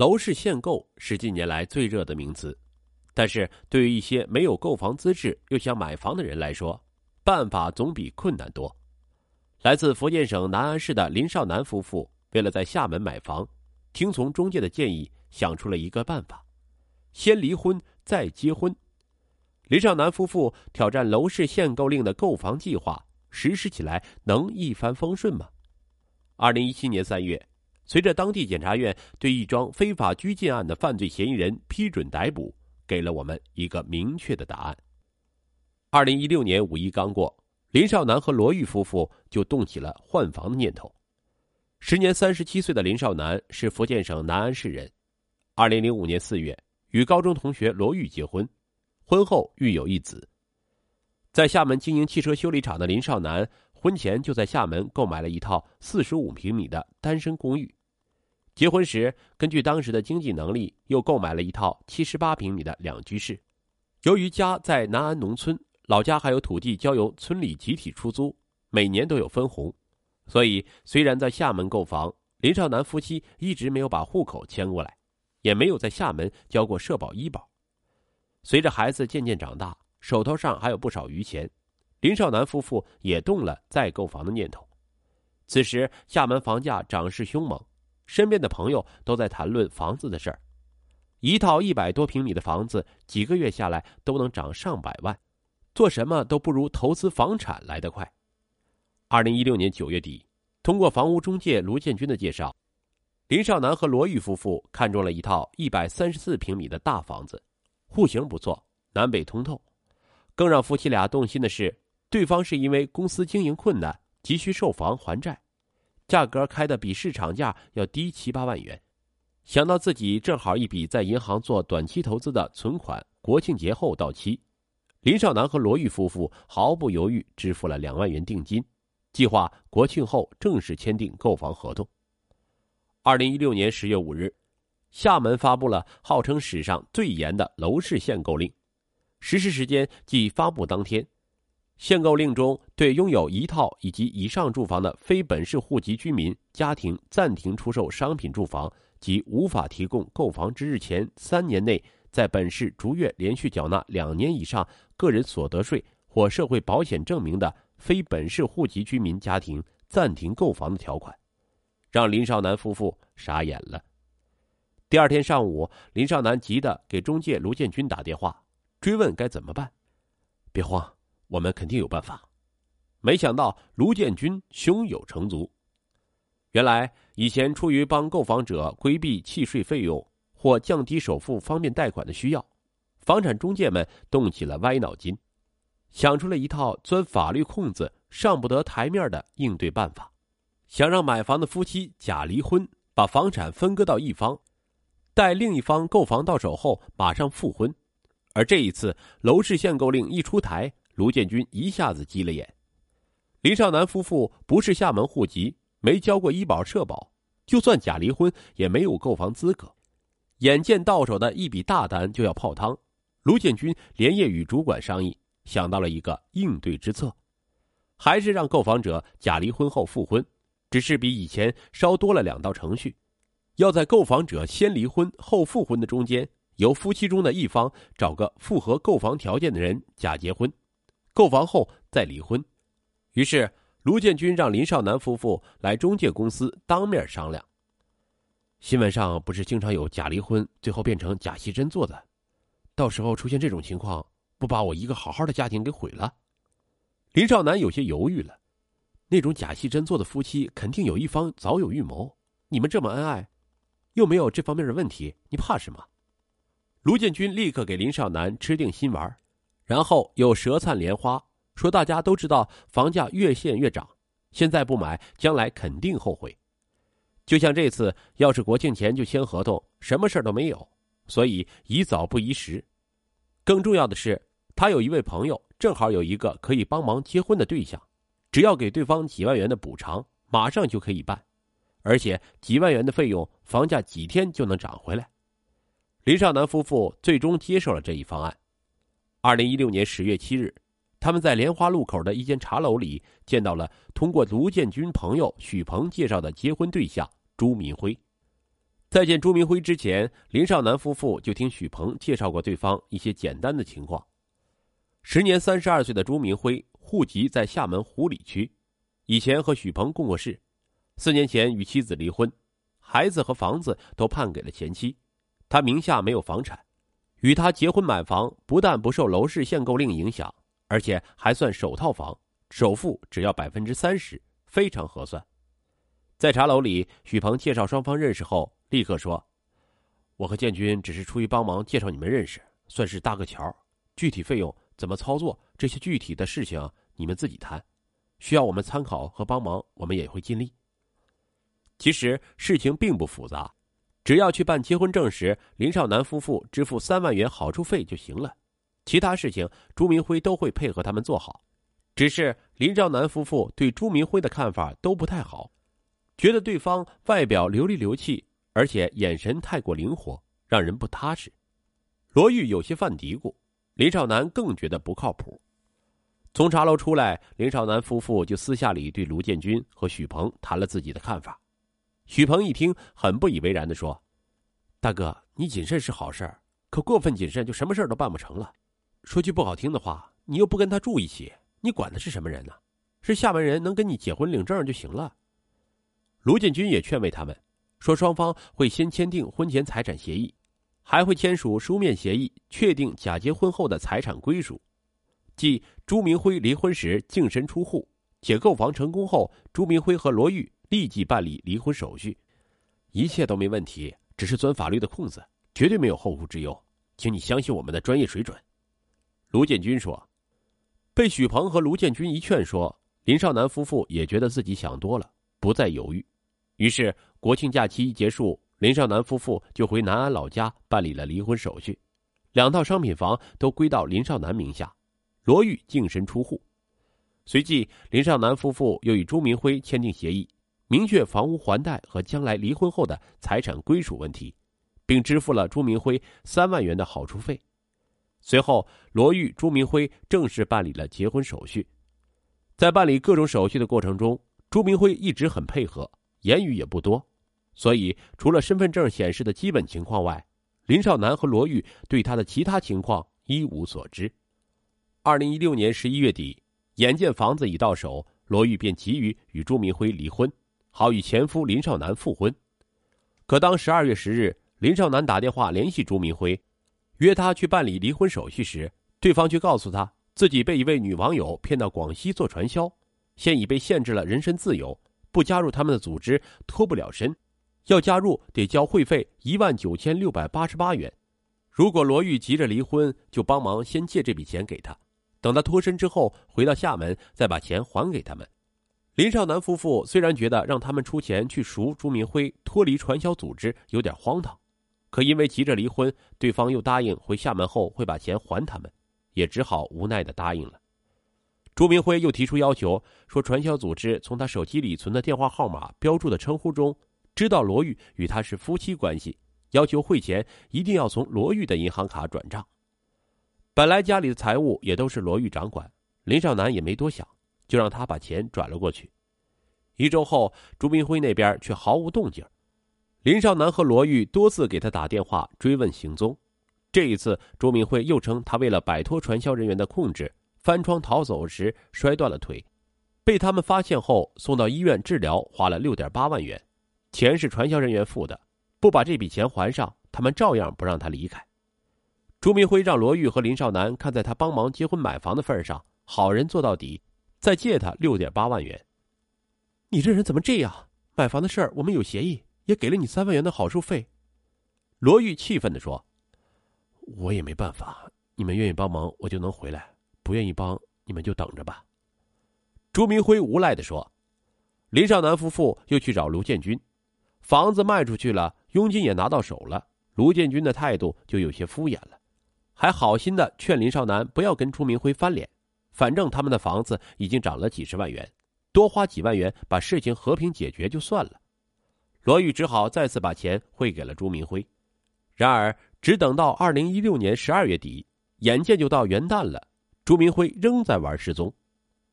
楼市限购是近年来最热的名词，但是对于一些没有购房资质又想买房的人来说，办法总比困难多。来自福建省南安市的林少南夫妇，为了在厦门买房，听从中介的建议，想出了一个办法：先离婚再结婚。林少南夫妇挑战楼市限购令的购房计划，实施起来能一帆风顺吗？二零一七年三月。随着当地检察院对一桩非法拘禁案的犯罪嫌疑人批准逮捕，给了我们一个明确的答案。二零一六年五一刚过，林少南和罗玉夫妇就动起了换房的念头。时年三十七岁的林少南是福建省南安市人，二零零五年四月与高中同学罗玉结婚，婚后育有一子。在厦门经营汽车修理厂的林少南，婚前就在厦门购买了一套四十五平米的单身公寓。结婚时，根据当时的经济能力，又购买了一套七十八平米的两居室。由于家在南安农村，老家还有土地交由村里集体出租，每年都有分红，所以虽然在厦门购房，林少南夫妻一直没有把户口迁过来，也没有在厦门交过社保医保。随着孩子渐渐长大，手头上还有不少余钱，林少南夫妇也动了再购房的念头。此时，厦门房价涨势凶猛。身边的朋友都在谈论房子的事儿，一套一百多平米的房子，几个月下来都能涨上百万，做什么都不如投资房产来得快。二零一六年九月底，通过房屋中介卢建军的介绍，林少南和罗玉夫妇看中了一套一百三十四平米的大房子，户型不错，南北通透。更让夫妻俩动心的是，对方是因为公司经营困难，急需售房还债。价格开的比市场价要低七八万元，想到自己正好一笔在银行做短期投资的存款，国庆节后到期，林少南和罗玉夫妇毫不犹豫支付了两万元定金，计划国庆后正式签订购房合同。二零一六年十月五日，厦门发布了号称史上最严的楼市限购令，实施时间即发布当天。限购令中，对拥有一套以及以上住房的非本市户籍居民家庭暂停出售商品住房及无法提供购房之日前三年内在本市逐月连续缴纳两年以上个人所得税或社会保险证明的非本市户籍居民家庭暂停购房的条款，让林少南夫妇傻眼了。第二天上午，林少南急得给中介卢建军打电话，追问该怎么办。别慌。我们肯定有办法，没想到卢建军胸有成竹。原来以前出于帮购房者规避契税费用或降低首付方便贷款的需要，房产中介们动起了歪脑筋，想出了一套钻法律空子上不得台面的应对办法，想让买房的夫妻假离婚，把房产分割到一方，待另一方购房到手后马上复婚。而这一次楼市限购令一出台。卢建军一下子急了眼，林少南夫妇不是厦门户籍，没交过医保社保，就算假离婚也没有购房资格。眼见到手的一笔大单就要泡汤，卢建军连夜与主管商议，想到了一个应对之策，还是让购房者假离婚后复婚，只是比以前稍多了两道程序，要在购房者先离婚后复婚的中间，由夫妻中的一方找个符合购房条件的人假结婚。购房后再离婚，于是卢建军让林少南夫妇来中介公司当面商量。新闻上不是经常有假离婚最后变成假戏真做的，到时候出现这种情况，不把我一个好好的家庭给毁了？林少南有些犹豫了。那种假戏真做的夫妻，肯定有一方早有预谋。你们这么恩爱，又没有这方面的问题，你怕什么？卢建军立刻给林少南吃定心丸。然后又舌灿莲花说：“大家都知道房价越陷越涨，现在不买，将来肯定后悔。就像这次，要是国庆前就签合同，什么事儿都没有。所以宜早不宜迟。更重要的是，他有一位朋友，正好有一个可以帮忙结婚的对象，只要给对方几万元的补偿，马上就可以办，而且几万元的费用，房价几天就能涨回来。”林少南夫妇最终接受了这一方案。二零一六年十月七日，他们在莲花路口的一间茶楼里见到了通过卢建军朋友许鹏介绍的结婚对象朱明辉。在见朱明辉之前，林少南夫妇就听许鹏介绍过对方一些简单的情况。时年三十二岁的朱明辉，户籍在厦门湖里区，以前和许鹏共过事，四年前与妻子离婚，孩子和房子都判给了前妻，他名下没有房产，与他结婚买房不但不受楼市限购令影响，而且还算首套房，首付只要百分之三十，非常合算。在茶楼里，许鹏介绍双方认识后。立刻说：“我和建军只是出于帮忙介绍你们认识，算是搭个桥。具体费用怎么操作，这些具体的事情你们自己谈。需要我们参考和帮忙，我们也会尽力。其实事情并不复杂，只要去办结婚证时，林少南夫妇支付三万元好处费就行了。其他事情朱明辉都会配合他们做好。只是林少南夫妇对朱明辉的看法都不太好，觉得对方外表流里流气。”而且眼神太过灵活，让人不踏实。罗玉有些犯嘀咕，林少南更觉得不靠谱。从茶楼出来，林少南夫妇就私下里对卢建军和许鹏谈了自己的看法。许鹏一听，很不以为然的说：“大哥，你谨慎是好事可过分谨慎就什么事都办不成了。说句不好听的话，你又不跟他住一起，你管他是什么人呢？是厦门人，能跟你结婚领证就行了。”卢建军也劝慰他们。说双方会先签订婚前财产协议，还会签署书面协议，确定假结婚后的财产归属。即朱明辉离婚时净身出户，且购房成功后，朱明辉和罗玉立即办理离婚手续，一切都没问题，只是钻法律的空子，绝对没有后顾之忧，请你相信我们的专业水准。卢建军说。被许鹏和卢建军一劝说，林少南夫妇也觉得自己想多了，不再犹豫。于是，国庆假期一结束，林少南夫妇就回南安老家办理了离婚手续，两套商品房都归到林少南名下，罗玉净身出户。随即，林少南夫妇又与朱明辉签订协议，明确房屋还贷和将来离婚后的财产归属问题，并支付了朱明辉三万元的好处费。随后，罗玉、朱明辉正式办理了结婚手续。在办理各种手续的过程中，朱明辉一直很配合。言语也不多，所以除了身份证显示的基本情况外，林少南和罗玉对他的其他情况一无所知。二零一六年十一月底，眼见房子已到手，罗玉便急于与朱明辉离婚，好与前夫林少南复婚。可当十二月十日，林少南打电话联系朱明辉，约他去办理离婚手续时，对方却告诉他自己被一位女网友骗到广西做传销，现已被限制了人身自由。不加入他们的组织脱不了身，要加入得交会费一万九千六百八十八元。如果罗玉急着离婚，就帮忙先借这笔钱给他，等他脱身之后回到厦门再把钱还给他们。林少南夫妇虽然觉得让他们出钱去赎朱明辉脱离传销组织有点荒唐，可因为急着离婚，对方又答应回厦门后会把钱还他们，也只好无奈的答应了。朱明辉又提出要求，说传销组织从他手机里存的电话号码标注的称呼中，知道罗玉与他是夫妻关系，要求汇钱一定要从罗玉的银行卡转账。本来家里的财务也都是罗玉掌管，林少南也没多想，就让他把钱转了过去。一周后，朱明辉那边却毫无动静。林少南和罗玉多次给他打电话追问行踪，这一次朱明辉又称他为了摆脱传销人员的控制。翻窗逃走时摔断了腿，被他们发现后送到医院治疗，花了六点八万元，钱是传销人员付的，不把这笔钱还上，他们照样不让他离开。朱明辉让罗玉和林少南看在他帮忙结婚买房的份上，好人做到底，再借他六点八万元。你这人怎么这样？买房的事儿我们有协议，也给了你三万元的好处费。罗玉气愤的说：“我也没办法，你们愿意帮忙，我就能回来。”不愿意帮你们就等着吧。”朱明辉无奈的说。林少南夫妇又去找卢建军，房子卖出去了，佣金也拿到手了。卢建军的态度就有些敷衍了，还好心的劝林少南不要跟朱明辉翻脸，反正他们的房子已经涨了几十万元，多花几万元把事情和平解决就算了。罗玉只好再次把钱汇给了朱明辉。然而，只等到二零一六年十二月底，眼见就到元旦了。朱明辉仍在玩失踪，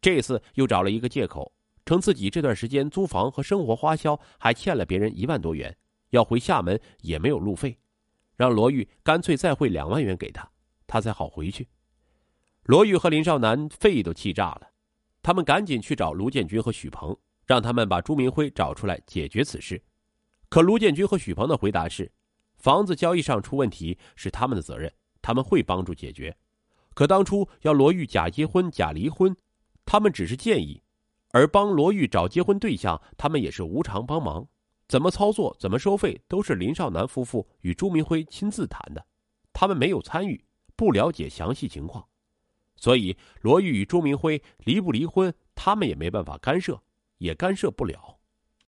这次又找了一个借口，称自己这段时间租房和生活花销还欠了别人一万多元，要回厦门也没有路费，让罗玉干脆再汇两万元给他，他才好回去。罗玉和林少南肺都气炸了，他们赶紧去找卢建军和许鹏，让他们把朱明辉找出来解决此事。可卢建军和许鹏的回答是：房子交易上出问题是他们的责任，他们会帮助解决。可当初要罗玉假结婚假离婚，他们只是建议，而帮罗玉找结婚对象，他们也是无偿帮忙。怎么操作、怎么收费，都是林少南夫妇与朱明辉亲自谈的，他们没有参与，不了解详细情况，所以罗玉与朱明辉离不离婚，他们也没办法干涉，也干涉不了。